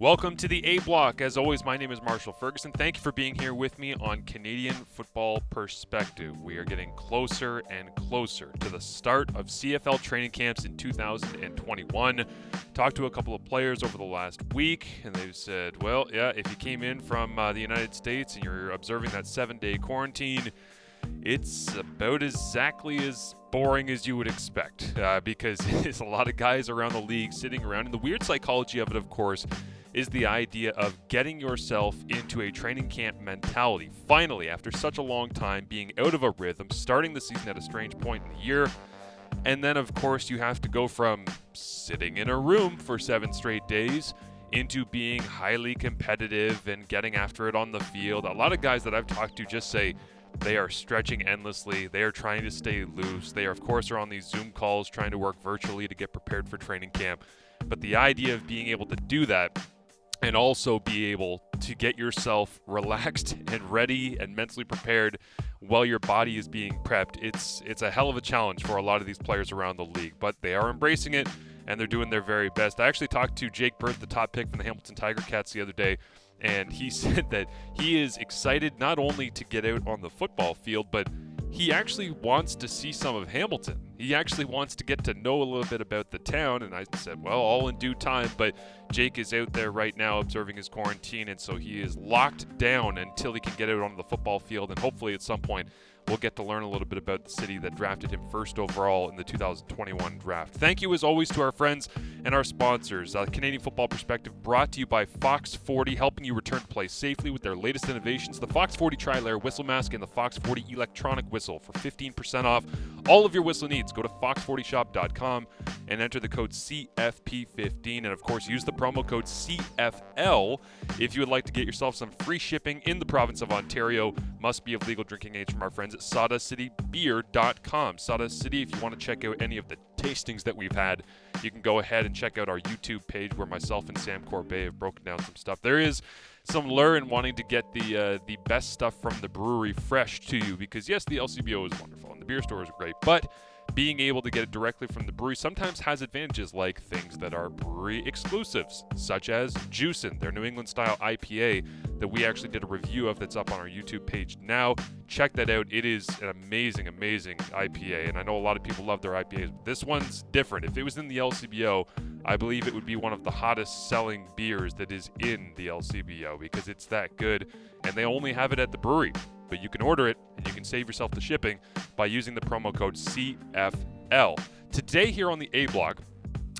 Welcome to the A Block. As always, my name is Marshall Ferguson. Thank you for being here with me on Canadian Football Perspective. We are getting closer and closer to the start of CFL training camps in 2021. Talked to a couple of players over the last week, and they've said, well, yeah, if you came in from uh, the United States and you're observing that seven day quarantine, it's about exactly as boring as you would expect uh, because there's a lot of guys around the league sitting around. And the weird psychology of it, of course, is the idea of getting yourself into a training camp mentality. Finally, after such a long time being out of a rhythm, starting the season at a strange point in the year, and then, of course, you have to go from sitting in a room for seven straight days into being highly competitive and getting after it on the field. A lot of guys that I've talked to just say they are stretching endlessly. They are trying to stay loose. They, are, of course, are on these Zoom calls trying to work virtually to get prepared for training camp. But the idea of being able to do that and also be able to get yourself relaxed and ready and mentally prepared while your body is being prepped. It's it's a hell of a challenge for a lot of these players around the league, but they are embracing it and they're doing their very best. I actually talked to Jake Burt, the top pick from the Hamilton Tiger Cats the other day, and he said that he is excited not only to get out on the football field, but he actually wants to see some of Hamilton. He actually wants to get to know a little bit about the town. And I said, well, all in due time. But Jake is out there right now observing his quarantine. And so he is locked down until he can get out on the football field. And hopefully at some point, we'll get to learn a little bit about the city that drafted him first overall in the 2021 draft. Thank you, as always, to our friends and our sponsors. Uh, Canadian Football Perspective brought to you by Fox 40, helping you return to play safely with their latest innovations the Fox 40 Tri Layer Whistle Mask and the Fox 40 Electronic Whistle for 15% off all of your whistle needs. Go to fox40shop.com and enter the code CFP15. And of course, use the promo code CFL if you would like to get yourself some free shipping in the province of Ontario. Must be of legal drinking age from our friends sawdustcitybeer.com. Sawdust City, if you want to check out any of the tastings that we've had, you can go ahead and check out our YouTube page where myself and Sam Corbet have broken down some stuff. There is some lure in wanting to get the uh, the best stuff from the brewery fresh to you because yes, the LCBO is wonderful and the beer stores are great, but being able to get it directly from the brewery sometimes has advantages like things that are brewery exclusives, such as Juicin, their New England style IPA that we actually did a review of that's up on our YouTube page now. Check that out. It is an amazing, amazing IPA. And I know a lot of people love their IPAs, but this one's different. If it was in the LCBO, I believe it would be one of the hottest selling beers that is in the LCBO because it's that good. And they only have it at the brewery but you can order it and you can save yourself the shipping by using the promo code CFL. Today, here on the A block,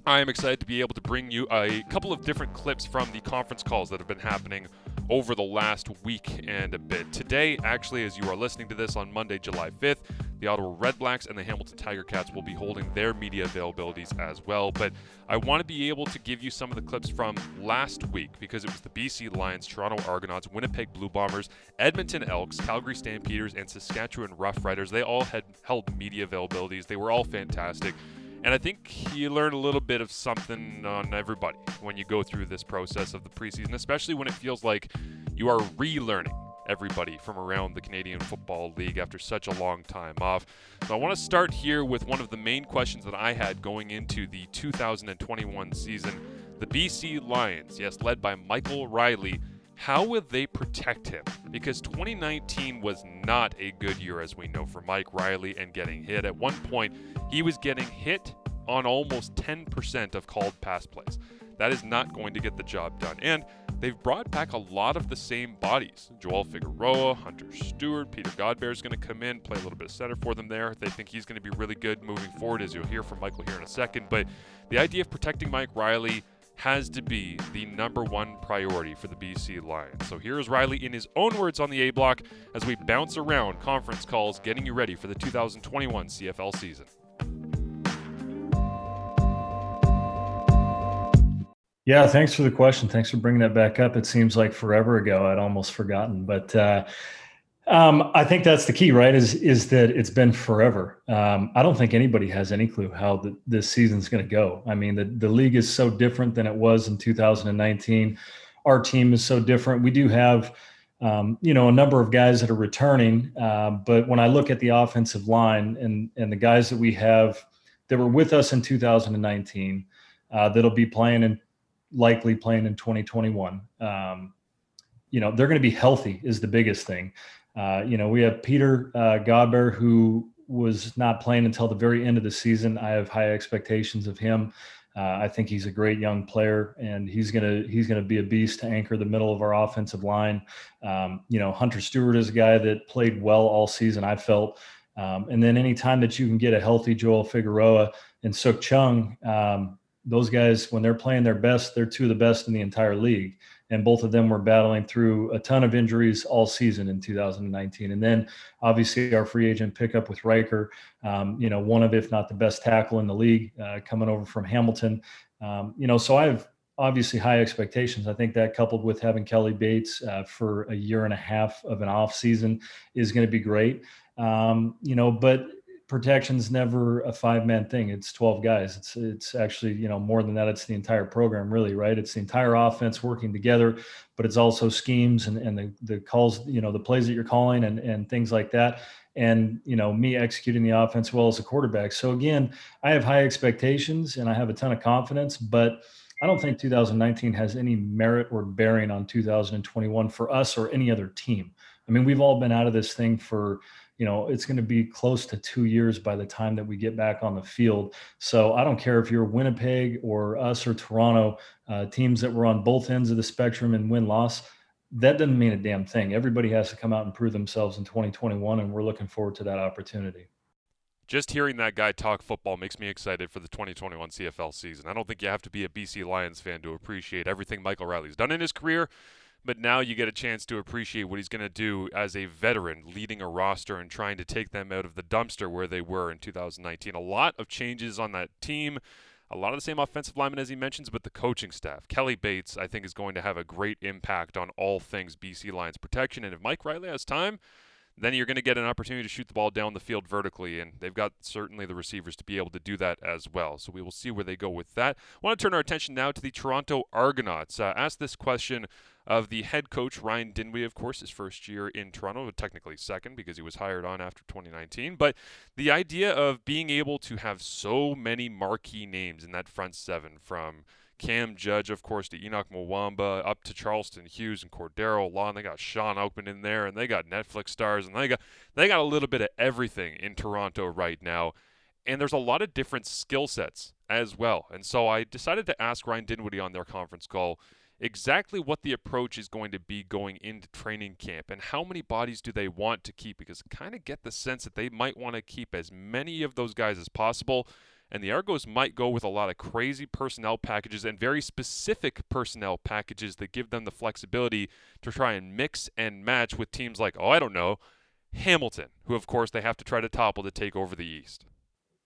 I am excited to be able to bring you a couple of different clips from the conference calls that have been happening over the last week and a bit. Today, actually, as you are listening to this on Monday, July 5th, the Ottawa Redblacks and the Hamilton Tiger Cats will be holding their media availabilities as well. But I want to be able to give you some of the clips from last week because it was the BC Lions, Toronto Argonauts, Winnipeg Blue Bombers, Edmonton Elks, Calgary Stampeders, and Saskatchewan Roughriders. They all had held media availabilities. They were all fantastic. And I think you learn a little bit of something on everybody when you go through this process of the preseason, especially when it feels like you are relearning everybody from around the Canadian Football League after such a long time off. So I want to start here with one of the main questions that I had going into the 2021 season. The BC Lions, yes, led by Michael Reilly, how would they protect him? Because 2019 was not a good year, as we know, for Mike Reilly and getting hit. At one point, he was getting hit on almost 10% of called pass plays. That is not going to get the job done. And they've brought back a lot of the same bodies. Joel Figueroa, Hunter Steward, Peter Godber is going to come in, play a little bit of center for them there. They think he's going to be really good moving forward, as you'll hear from Michael here in a second. But the idea of protecting Mike Reilly has to be the number one priority for the BC Lions. So here's Reilly in his own words on the A block as we bounce around conference calls, getting you ready for the 2021 CFL season. Yeah, thanks for the question. Thanks for bringing that back up. It seems like forever ago. I'd almost forgotten, but uh, um, I think that's the key, right? Is is that it's been forever. Um, I don't think anybody has any clue how the, this season's going to go. I mean, the the league is so different than it was in 2019. Our team is so different. We do have, um, you know, a number of guys that are returning, uh, but when I look at the offensive line and and the guys that we have that were with us in 2019 uh, that'll be playing in likely playing in 2021. Um, you know, they're going to be healthy is the biggest thing. Uh, you know, we have Peter uh, Godber who was not playing until the very end of the season. I have high expectations of him. Uh, I think he's a great young player, and he's gonna he's gonna be a beast to anchor the middle of our offensive line. Um, you know, Hunter Steward is a guy that played well all season. I felt, um, and then anytime that you can get a healthy Joel Figueroa and Sukh Chungh, um, those guys when they're playing their best, they're two of the best in the entire league and both of them were battling through a ton of injuries all season in 2019. And then obviously our free agent pickup with Ryker, um, you know, one of if not the best tackle in the league, uh, coming over from Hamilton. Um, you know, so I have obviously high expectations. I think that coupled with having Kelly Bates uh, for a year and a half of an off season is going to be great. Um, you know, but protection's never a five man thing. It's 12 guys. It's it's actually, you know, more than that. It's the entire program, really, right? It's the entire offense working together, but it's also schemes and, and the, the calls, you know, the plays that you're calling and, and things like that. And, you know, me executing the offense well as a quarterback. So again, I have high expectations and I have a ton of confidence, but I don't think 2019 has any merit or bearing on 2021 for us or any other team. I mean, we've all been out of this thing for you know it's going to be close to two years by the time that we get back on the field. So i don't care if you're winnipeg or us or toronto uh, teams that were on both ends of the spectrum in win loss that doesn't mean a damn thing. Everybody has to come out and prove themselves in 2021 and we're looking forward to that opportunity. Just hearing that guy talk football makes me excited for the 2021 CFL season. I don't think you have to be a BC Lions fan to appreciate everything Michael Reilly's done in his career but now you get a chance to appreciate what he's going to do as a veteran leading a roster and trying to take them out of the dumpster where they were in 2019. A lot of changes on that team. A lot of the same offensive linemen as he mentions, but the coaching staff. Kelly Bates, I think, is going to have a great impact on all things BC Lions protection. And if Mike Reilly has time, then you're going to get an opportunity to shoot the ball down the field vertically, and they've got certainly the receivers to be able to do that as well. So we will see where they go with that. I want to turn our attention now to the Toronto Argonauts. Uh, ask this question of the head coach Ryan Dinwiddie, of course, his first year in Toronto, technically second because he was hired on after 2019. But the idea of being able to have so many marquee names in that front seven from Cam Judge, of course, to Enoch Mwamba, up to Charleston Hughes and Cordarro Law, they got Shawn Oakman in there, and they got Netflix stars, and they got they got a little bit of everything in Toronto right now. And there's a lot of different skill sets as well. And so I decided to ask Ryan Dinwiddie on their conference call exactly what the approach is going to be going into training camp and how many bodies do they want to keep because kind of get the sense that they might want to keep as many of those guys as possible and the Argos might go with a lot of crazy personnel packages and very specific personnel packages that give them the flexibility to try and mix and match with teams like, oh, I don't know, Hamilton, who of course they have to try to topple to take over the East.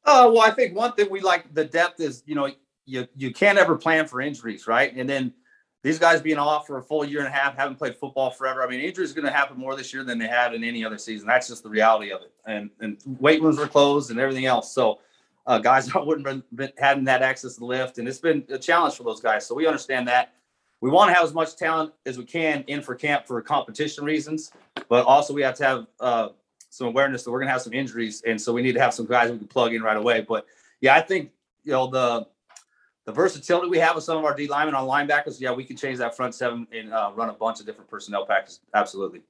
Uh, well, I think one thing we like the depth is, you know, you you can't ever plan for injuries, right? And then these guys being off for a full year and a half, haven't played football forever. I mean, injuries are going to happen more this year than they had in any other season. That's just the reality of it. And and weight rooms were closed and everything else. So uh, guys that wouldn't have been having that access to lift, and it's been a challenge for those guys. So we understand that. We want to have as much talent as we can in for camp for competition reasons, but also we have to have uh, some awareness that we're going to have some injuries, and so we need to have some guys we can plug in right away. But yeah, I think you know the the versatility we have with some of our D linemen on linebackers, yeah, we can change that front seven and uh, run a bunch of different personnel packages. Absolutely.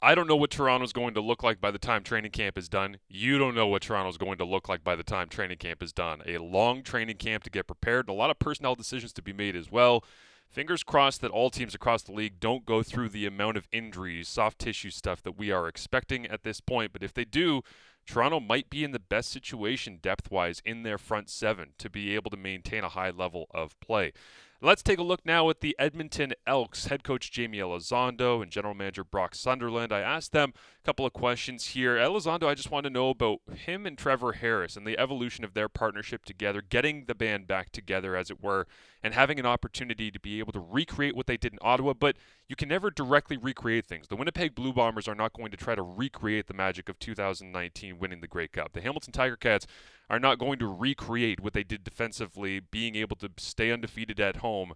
I don't know what Toronto's going to look like by the time training camp is done. You don't know what Toronto's going to look like by the time training camp is done. A long training camp to get prepared, a lot of personnel decisions to be made as well. Fingers crossed that all teams across the league don't go through the amount of injuries, soft tissue stuff that we are expecting at this point. But if they do, Toronto might be in the best situation depth wise in their front seven to be able to maintain a high level of play. Let's take a look now at the Edmonton Elks head coach Jaime Elizondo and general manager Brock Sunderland. I asked them couple of questions here. Elizondo, I just want to know about him and Trevor Harris and the evolution of their partnership together, getting the band back together, as it were, and having an opportunity to be able to recreate what they did in Ottawa. But you can never directly recreate things. The Winnipeg Blue Bombers are not going to try to recreate the magic of 2019 winning the Grey Cup. The Hamilton Tiger Cats are not going to recreate what they did defensively, being able to stay undefeated at home.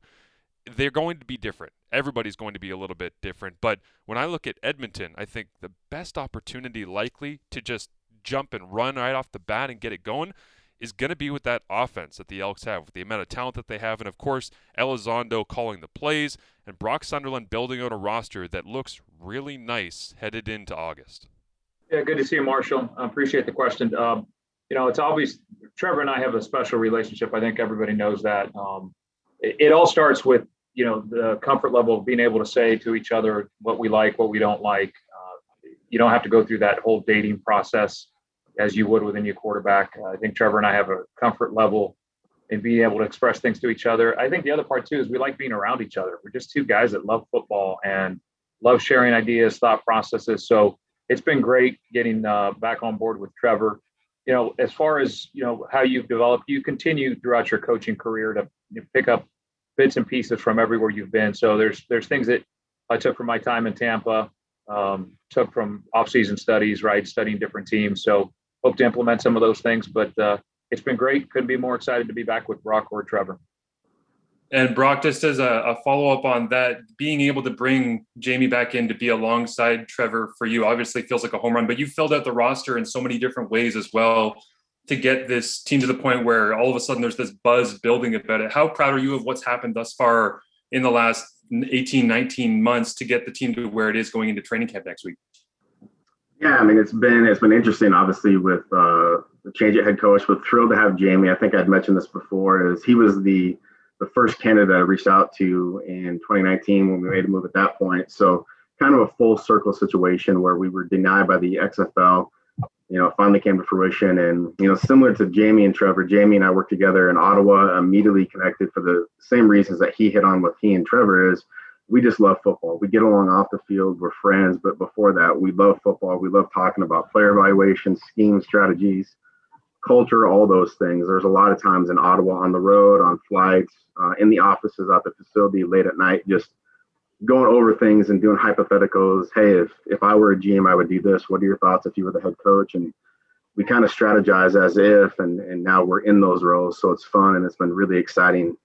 They're going to be different. Everybody's going to be a little bit different. But when I look at Edmonton, I think the best opportunity likely to just jump and run right off the bat and get it going is going to be with that offense that the Elks have, with the amount of talent that they have, and of course, Elizondo calling the plays, and Brock Sunderland building out a roster that looks really nice headed into August. Yeah, good to see you, Marshall. I appreciate the question. Um, you know, it's obvious Trevor and I have a special relationship. I think everybody knows that. Um, it, all starts with you know the comfort level of being able to say to each other what we like, what we don't like. Uh, you don't have to go through that whole dating process as you would with any quarterback. Uh, I think Trevor and I have a comfort level in being able to express things to each other. I think the other part too is we like being around each other. We're just two guys that love football and love sharing ideas, thought processes. So it's been great getting uh, back on board with Trevor. You know, as far as you know how you've developed, you continue throughout your coaching career to pick up bits and pieces from everywhere you've been. So there's there's things that I took from my time in Tampa, um, took from off-season studies, right, studying different teams. So hope to implement some of those things. But uh, it's been great. Couldn't be more excited to be back with Brock or Trevor. And Brock, just as a, a follow up on that, being able to bring Jaime back in to be alongside Trevor for you obviously feels like a home run, but you filled out the roster in so many different ways as well to get this team to the point where all of a sudden there's this buzz building about it. How proud are you of what's happened thus far in the last 18, 19 months to get the team to where it is going into training camp next week? Yeah, I mean it's been it's been interesting, obviously with uh, the change at head coach. But thrilled to have Jaime. I think I'd mentioned this before. Is he was the the first candidate I reached out to in 2019 when we made a move at that point. So kind of a full circle situation where we were denied by the XFL you know, finally came to fruition. And, you know, similar to Jaime and Trevor, Jaime and I worked together in Ottawa, immediately connected for the same reasons that he hit on with he and Trevor is we just love football. We get along off the field, we're friends, but before that, we love football. We love talking about player evaluation, schemes, strategies, culture, all those things. There's a lot of times in Ottawa on the road, on flights, uh, in the offices, at the facility late at night, just going over things and doing hypotheticals. Hey, if if I were a GM, I would do this. What are your thoughts if you were the head coach? And we kind of strategize as if, and and now we're in those roles, so it's fun and it's been really exciting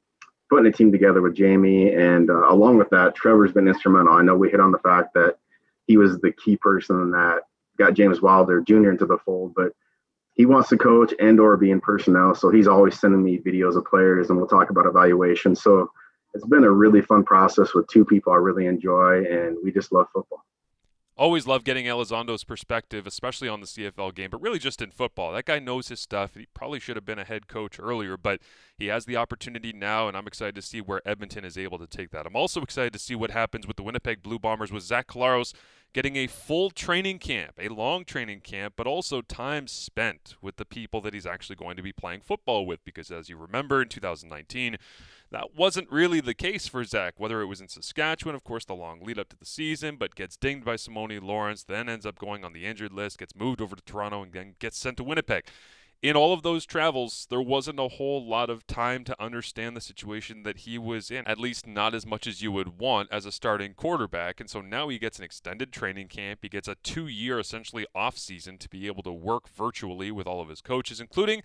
putting a team together with Jaime. And uh, along with that, Trevor's been instrumental. I know we hit on the fact that he was the key person that got James Wilder Jr. into the fold, but he wants to coach and or be in personnel. So he's always sending me videos of players and we'll talk about evaluation. So it's been a really fun process with two people I really enjoy, and we just love football. Always love getting Elizondo's perspective, especially on the CFL game, but really just in football. That guy knows his stuff. He probably should have been a head coach earlier, but he has the opportunity now, and I'm excited to see where Edmonton is able to take that. I'm also excited to see what happens with the Winnipeg Blue Bombers with Zach Collaros getting a full training camp, a long training camp, but also time spent with the people that he's actually going to be playing football with. Because as you remember, in 2019, that wasn't really the case for Zach, whether it was in Saskatchewan, of course, the long lead up to the season, but gets dinged by Simoni Lawrence, then ends up going on the injured list, gets moved over to Toronto, and then gets sent to Winnipeg. In all of those travels, there wasn't a whole lot of time to understand the situation that he was in, at least not as much as you would want as a starting quarterback. And so now he gets an extended training camp. He gets a two year, essentially, off season to be able to work virtually with all of his coaches, including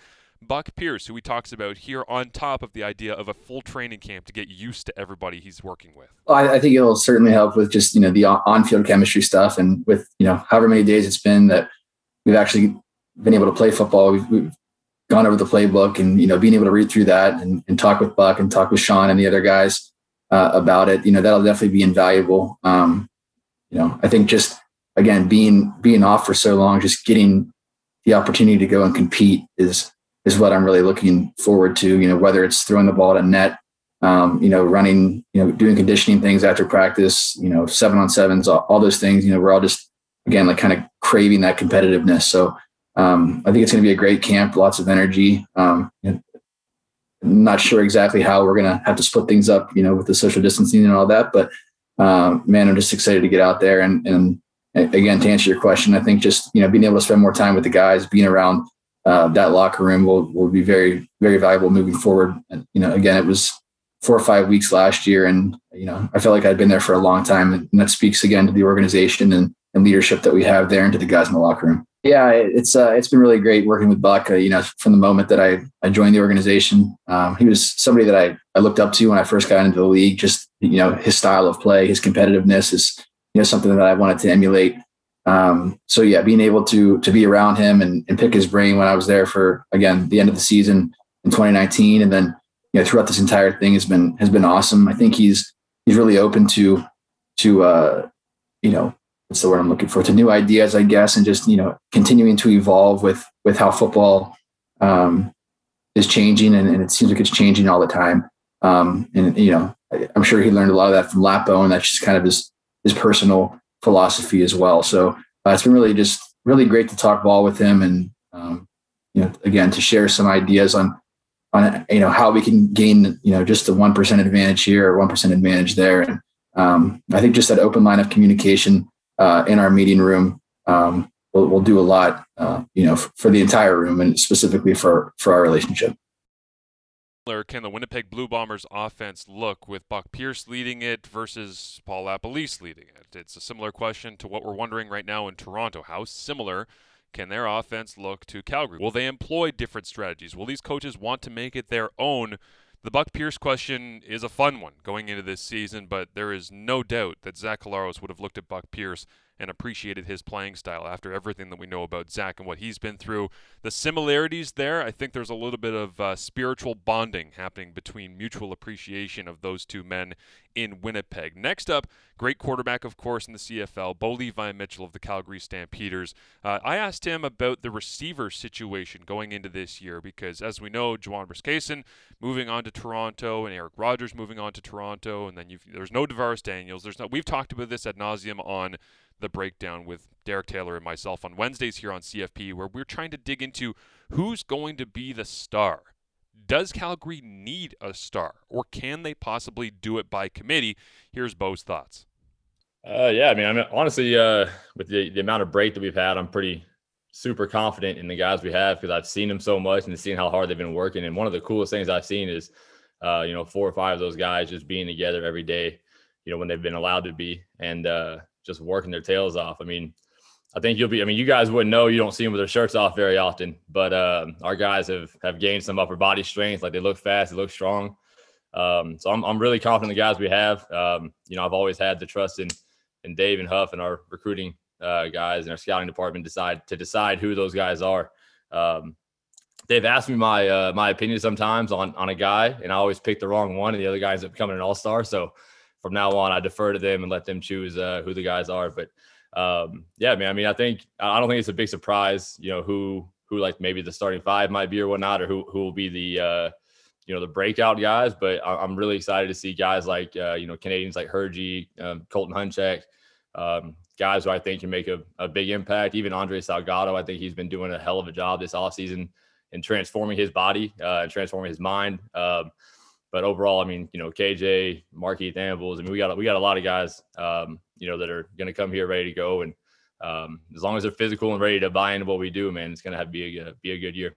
Buck Pierce, who he talks about here, on top of the idea of a full training camp to get used to everybody he's working with. Well, I, I think it'll certainly help with just you know the on-field chemistry stuff, and with you know however many days it's been that we've actually been able to play football. We've, we've gone over the playbook, and you know being able to read through that and, and talk with Buck and talk with Sean and the other guys uh, about it. You know that'll definitely be invaluable. Um, you know, I think just again being being off for so long, just getting the opportunity to go and compete is is what I'm really looking forward to. You know, whether it's throwing the ball at a net, um, you know, running, you know, doing conditioning things after practice, you know, seven on sevens, all, all those things. You know, we're all just again like kind of craving that competitiveness. So um, I think it's going to be a great camp, lots of energy. Um, not sure exactly how we're going to have to split things up, you know, with the social distancing and all that, but um, man, I'm just excited to get out there and and again to answer your question, I think just you know being able to spend more time with the guys, being around uh, that locker room will will be very very valuable moving forward. And you know, again, it was four or five weeks last year, and you know, I felt like I'd been there for a long time, and that speaks again to the organization and, and leadership that we have there, and to the guys in the locker room. Yeah, it's uh, it's been really great working with Buck. Uh, you know, from the moment that I, I joined the organization, um, he was somebody that I, I looked up to when I first got into the league. Just you know, his style of play, his competitiveness is you know something that I wanted to emulate Um, so yeah, being able to to be around him and, and pick his brain when I was there for again the end of the season in 2019, and then you know throughout this entire thing has been has been awesome. I think he's he's really open to to uh, you know what's the word I'm looking for to new ideas, I guess, and just you know continuing to evolve with with how football um, is changing, and, and, it seems like it's changing all the time. Um, and you know, I'm sure he learned a lot of that from Lapo, and that's just kind of his his personal philosophy as well. So uh, it's been really just really great to talk ball with him, and um, you know, again to share some ideas on on you know how we can gain you know just a one percent advantage here or one percent advantage there, and um, I think just that open line of communication uh, in our meeting room um, will will do a lot, uh, you know, f- for the entire room and specifically for for our relationship. Can the Winnipeg Blue Bombers offense look with Buck Pierce leading it versus Paul LaPolice leading it? It's a similar question to what we're wondering right now in Toronto. How similar can their offense look to Calgary? Will they employ different strategies? Will these coaches want to make it their own? The Buck Pierce question is a fun one going into this season, but there is no doubt that Zach Collaros would have looked at Buck Pierce and appreciated his playing style after everything that we know about Zach and what he's been through. The similarities there, I think there's a little bit of uh, spiritual bonding happening between mutual appreciation of those two men in Winnipeg. Next up, great quarterback, of course, in the CFL, Bo Levi Mitchell of the Calgary Stampeders. Uh, I asked him about the receiver situation going into this year because, as we know, Juwan Brescacin moving on to Toronto and Eric Rogers moving on to Toronto, and then there's no DaVaris Daniels. There's no. We've talked about this ad nauseum on the breakdown with Derek Taylor and myself on Wednesdays here on CFP, where we're trying to dig into who's going to be the star. Does Calgary need a star, or can they possibly do it by committee? Here's Bo's thoughts. Uh, yeah, I mean, I mean, honestly, uh, with the, the amount of break that we've had, I'm pretty super confident in the guys we have because I've seen them so much and seen how hard they've been working. And one of the coolest things I've seen is, uh, you know, four or five of those guys just being together every day, you know, when they've been allowed to be. And, uh, just working their tails off. I mean, I think you'll be. I mean, you guys wouldn't know. You don't see them with their shirts off very often, but um, our guys have have gained some upper body strength. Like they look fast, they look strong. Um, so I'm I'm really confident the guys we have. Um, you know, I've always had the trust in in Dave and Huff and our recruiting uh, guys and our scouting department decide to decide who those guys are. Um, they've asked me my uh, my opinion sometimes on on a guy, and I always pick the wrong one, and the other guy ends up becoming an all star. So from now on, I defer to them and let them choose uh, who the guys are. But um, yeah, man, I mean, I think I don't think it's a big surprise, you know, who who like maybe the starting five might be or whatnot, or who who will be the uh, you know the breakout guys. But I'm really excited to see guys like uh, you know Canadians like Hergy, um, Colton Hunchak, um, guys who I think can make a, a big impact. Even Andre Salgado, I think he's been doing a hell of a job this offseason in transforming his body uh, and transforming his mind. Um, but overall, I mean, you know, KJ, Markeith Ambles, I mean, we got we got a lot of guys, um, you know, that are going to come here ready to go, and um, as long as they're physical and ready to buy into what we do, man, it's going to have be a be a good year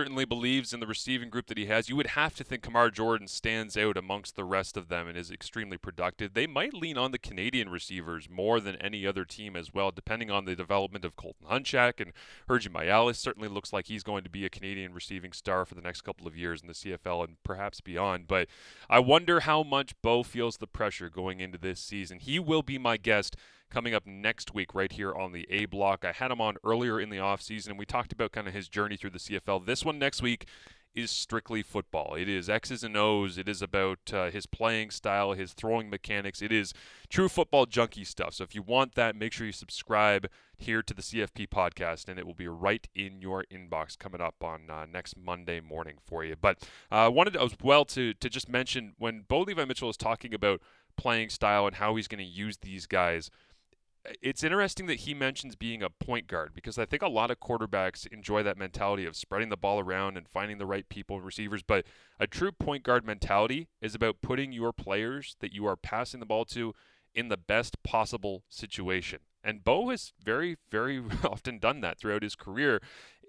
certainly believes in the receiving group that he has. You would have to think Kamar Jorden stands out amongst the rest of them and is extremely productive. They might lean on the Canadian receivers more than any other team as well, depending on the development of Colton Hunchak and Hergy Mayales. Certainly looks like he's going to be a Canadian receiving star for the next couple of years in the CFL and perhaps beyond. But I wonder how much Bo feels the pressure going into this season. He will be my guest coming up next week right here on the A block. I had him on earlier in the offseason, and we talked about kind of his journey through the CFL. This one next week is strictly football. It is X's and O's. It is about uh, his playing style, his throwing mechanics. It is true football junkie stuff. So if you want that, make sure you subscribe here to the CFP podcast, and it will be right in your inbox coming up on uh, next Monday morning for you. But I uh, wanted as well to to just mention when Bo Levi Mitchell is talking about playing style and how he's going to use these guys – it's interesting that he mentions being a point guard because I think a lot of quarterbacks enjoy that mentality of spreading the ball around and finding the right people and receivers. But a true point guard mentality is about putting your players that you are passing the ball to in the best possible situation. And Bo has very, very often done that throughout his career.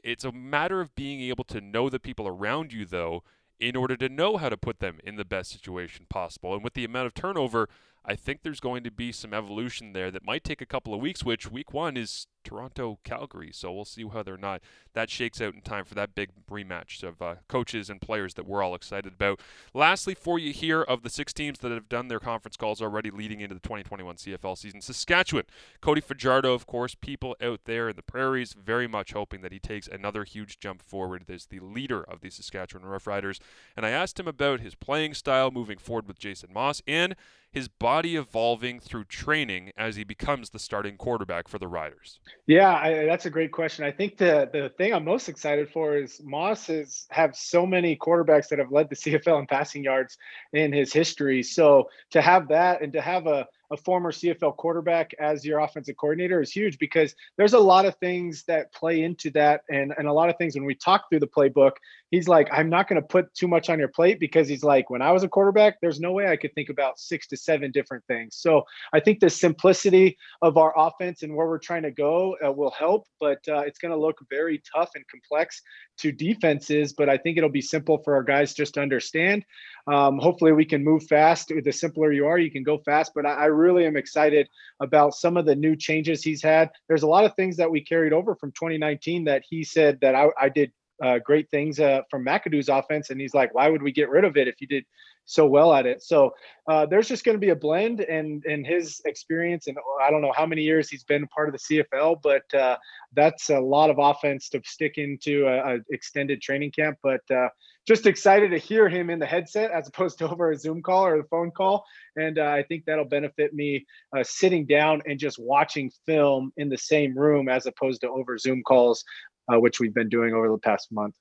It's a matter of being able to know the people around you, though, in order to know how to put them in the best situation possible. And with the amount of turnover, I think there's going to be some evolution there that might take a couple of weeks, which week one is Toronto Calgary. So we'll see whether or not that shakes out in time for that big rematch of uh, coaches and players that we're all excited about. Lastly, for you here of the six teams that have done their conference calls already leading into the 2021 CFL season, Saskatchewan, Cody Fajardo, of course, people out there in the prairies very much hoping that he takes another huge jump forward as the leader of the Saskatchewan Roughriders. And I asked him about his playing style moving forward with Jason Maas and his body evolving through training as he becomes the starting quarterback for the Riders? Yeah, I, that's a great question. I think the the thing I'm most excited for is Maas has have so many quarterbacks that have led the CFL in passing yards in his history. So to have that and to have a a former CFL quarterback as your offensive coordinator is huge because there's a lot of things that play into that and, and a lot of things when we talk through the playbook he's like i'm not going to put too much on your plate because he's like when i was a quarterback there's no way i could think about six to seven different things so i think the simplicity of our offense and where we're trying to go uh, will help but uh, it's going to look very tough and complex to defenses but i think it'll be simple for our guys just to understand um, hopefully, we can move fast. The simpler you are, you can go fast. But I, I, really am excited about some of the new changes he's had. There's a lot of things that we carried over from 2019 that he said that I, I did uh, great things uh, from McAdoo's offense, and he's like, "Why would we get rid of it if you did so well at it?" So uh, there's just going to be a blend, and and his experience, and I don't know how many years he's been part of the CFL, but uh, that's a lot of offense to stick into a, a extended training camp. But uh, just excited to hear him in the headset as opposed to over a Zoom call or a phone call, and uh, I think that'll benefit me sitting down and just watching film in the same room as opposed to over Zoom calls uh, which we've been doing over the past month.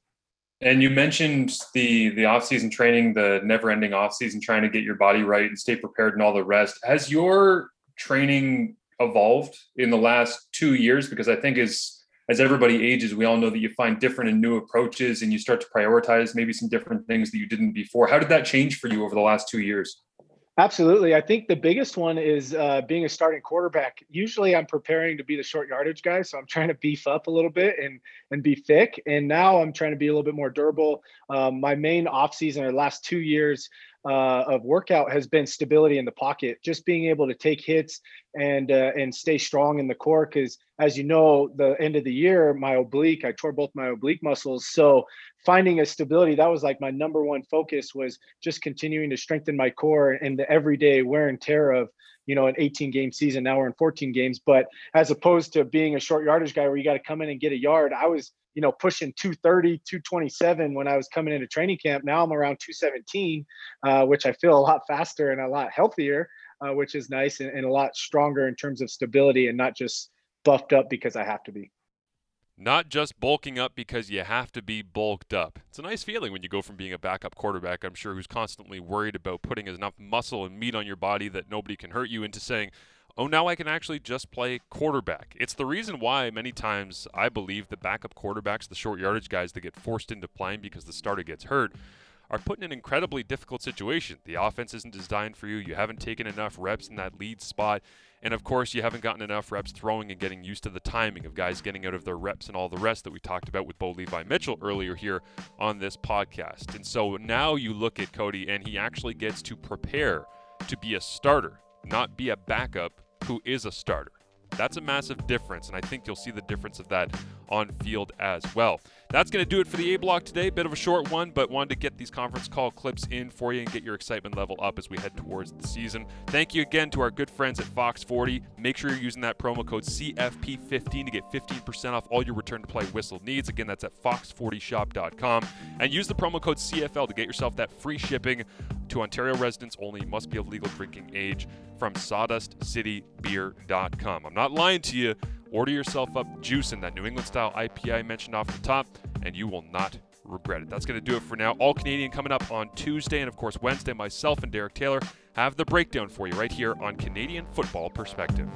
And you mentioned the the off-season training, the never-ending off-season, trying to get your body right and stay prepared and all the rest. Has your training evolved in the last two years? Because I think as as everybody ages, we all know that you find different and new approaches, and you start to prioritize maybe some different things that you didn't before. How did that change for you over the last two years? Absolutely. I think the biggest one is uh, being a starting quarterback. Usually I'm preparing to be the short yardage guy. So I'm trying to beef up a little bit and, and be thick. And now I'm trying to be a little bit more durable. Um, my main offseason or last two years uh, of workout has been stability in the pocket, just being able to take hits and uh, and stay strong in the core. Because as you know, the end of the year, my oblique, I tore both my oblique muscles. So finding a stability, that was like my number one focus was just continuing to strengthen my core and the everyday wear and tear of you know an 18 game season. Now we're in 14 games, but as opposed to being a short yardage guy where you got to come in and get a yard, I was you know, pushing 230, 227 when I was coming into training camp. Now I'm around 217, uh, which I feel a lot faster and a lot healthier, uh, which is nice and, and a lot stronger in terms of stability and not just buffed up because I have to be. Not just bulking up because you have to be bulked up. It's a nice feeling when you go from being a backup quarterback, I'm sure, who's constantly worried about putting enough muscle and meat on your body that nobody can hurt you, into saying, oh, now I can actually just play quarterback. It's the reason why many times I believe the backup quarterbacks, the short yardage guys that get forced into playing because the starter gets hurt, are put in an incredibly difficult situation. The offense isn't designed for you. You haven't taken enough reps in that lead spot. And of course, you haven't gotten enough reps throwing and getting used to the timing of guys getting out of their reps and all the rest that we talked about with Bo Levi Mitchell earlier here on this podcast. And so now you look at Cody, and he actually gets to prepare to be a starter, not be a backup who is a starter. That's a massive difference, and I think you'll see the difference of that on field as well. That's going to do it for the A block today. Bit of a short one, but wanted to get these conference call clips in for you and get your excitement level up as we head towards the season. Thank you again to our good friends at Fox 40. Make sure you're using that promo code CFP15 to get 15% off all your return to play whistle needs. Again, that's at fox40shop.com. And use the promo code CFL to get yourself that free shipping to Ontario residents only. Must be of legal drinking age from sawdustcitybeer.com. I'm not lying to you. Order yourself up juice in that New England style IPA I mentioned off the top, and you will not regret it. That's going to do it for now. All Canadian coming up on Tuesday, and of course, Wednesday, myself and Derek Taylor have the breakdown for you right here on Canadian Football Perspective.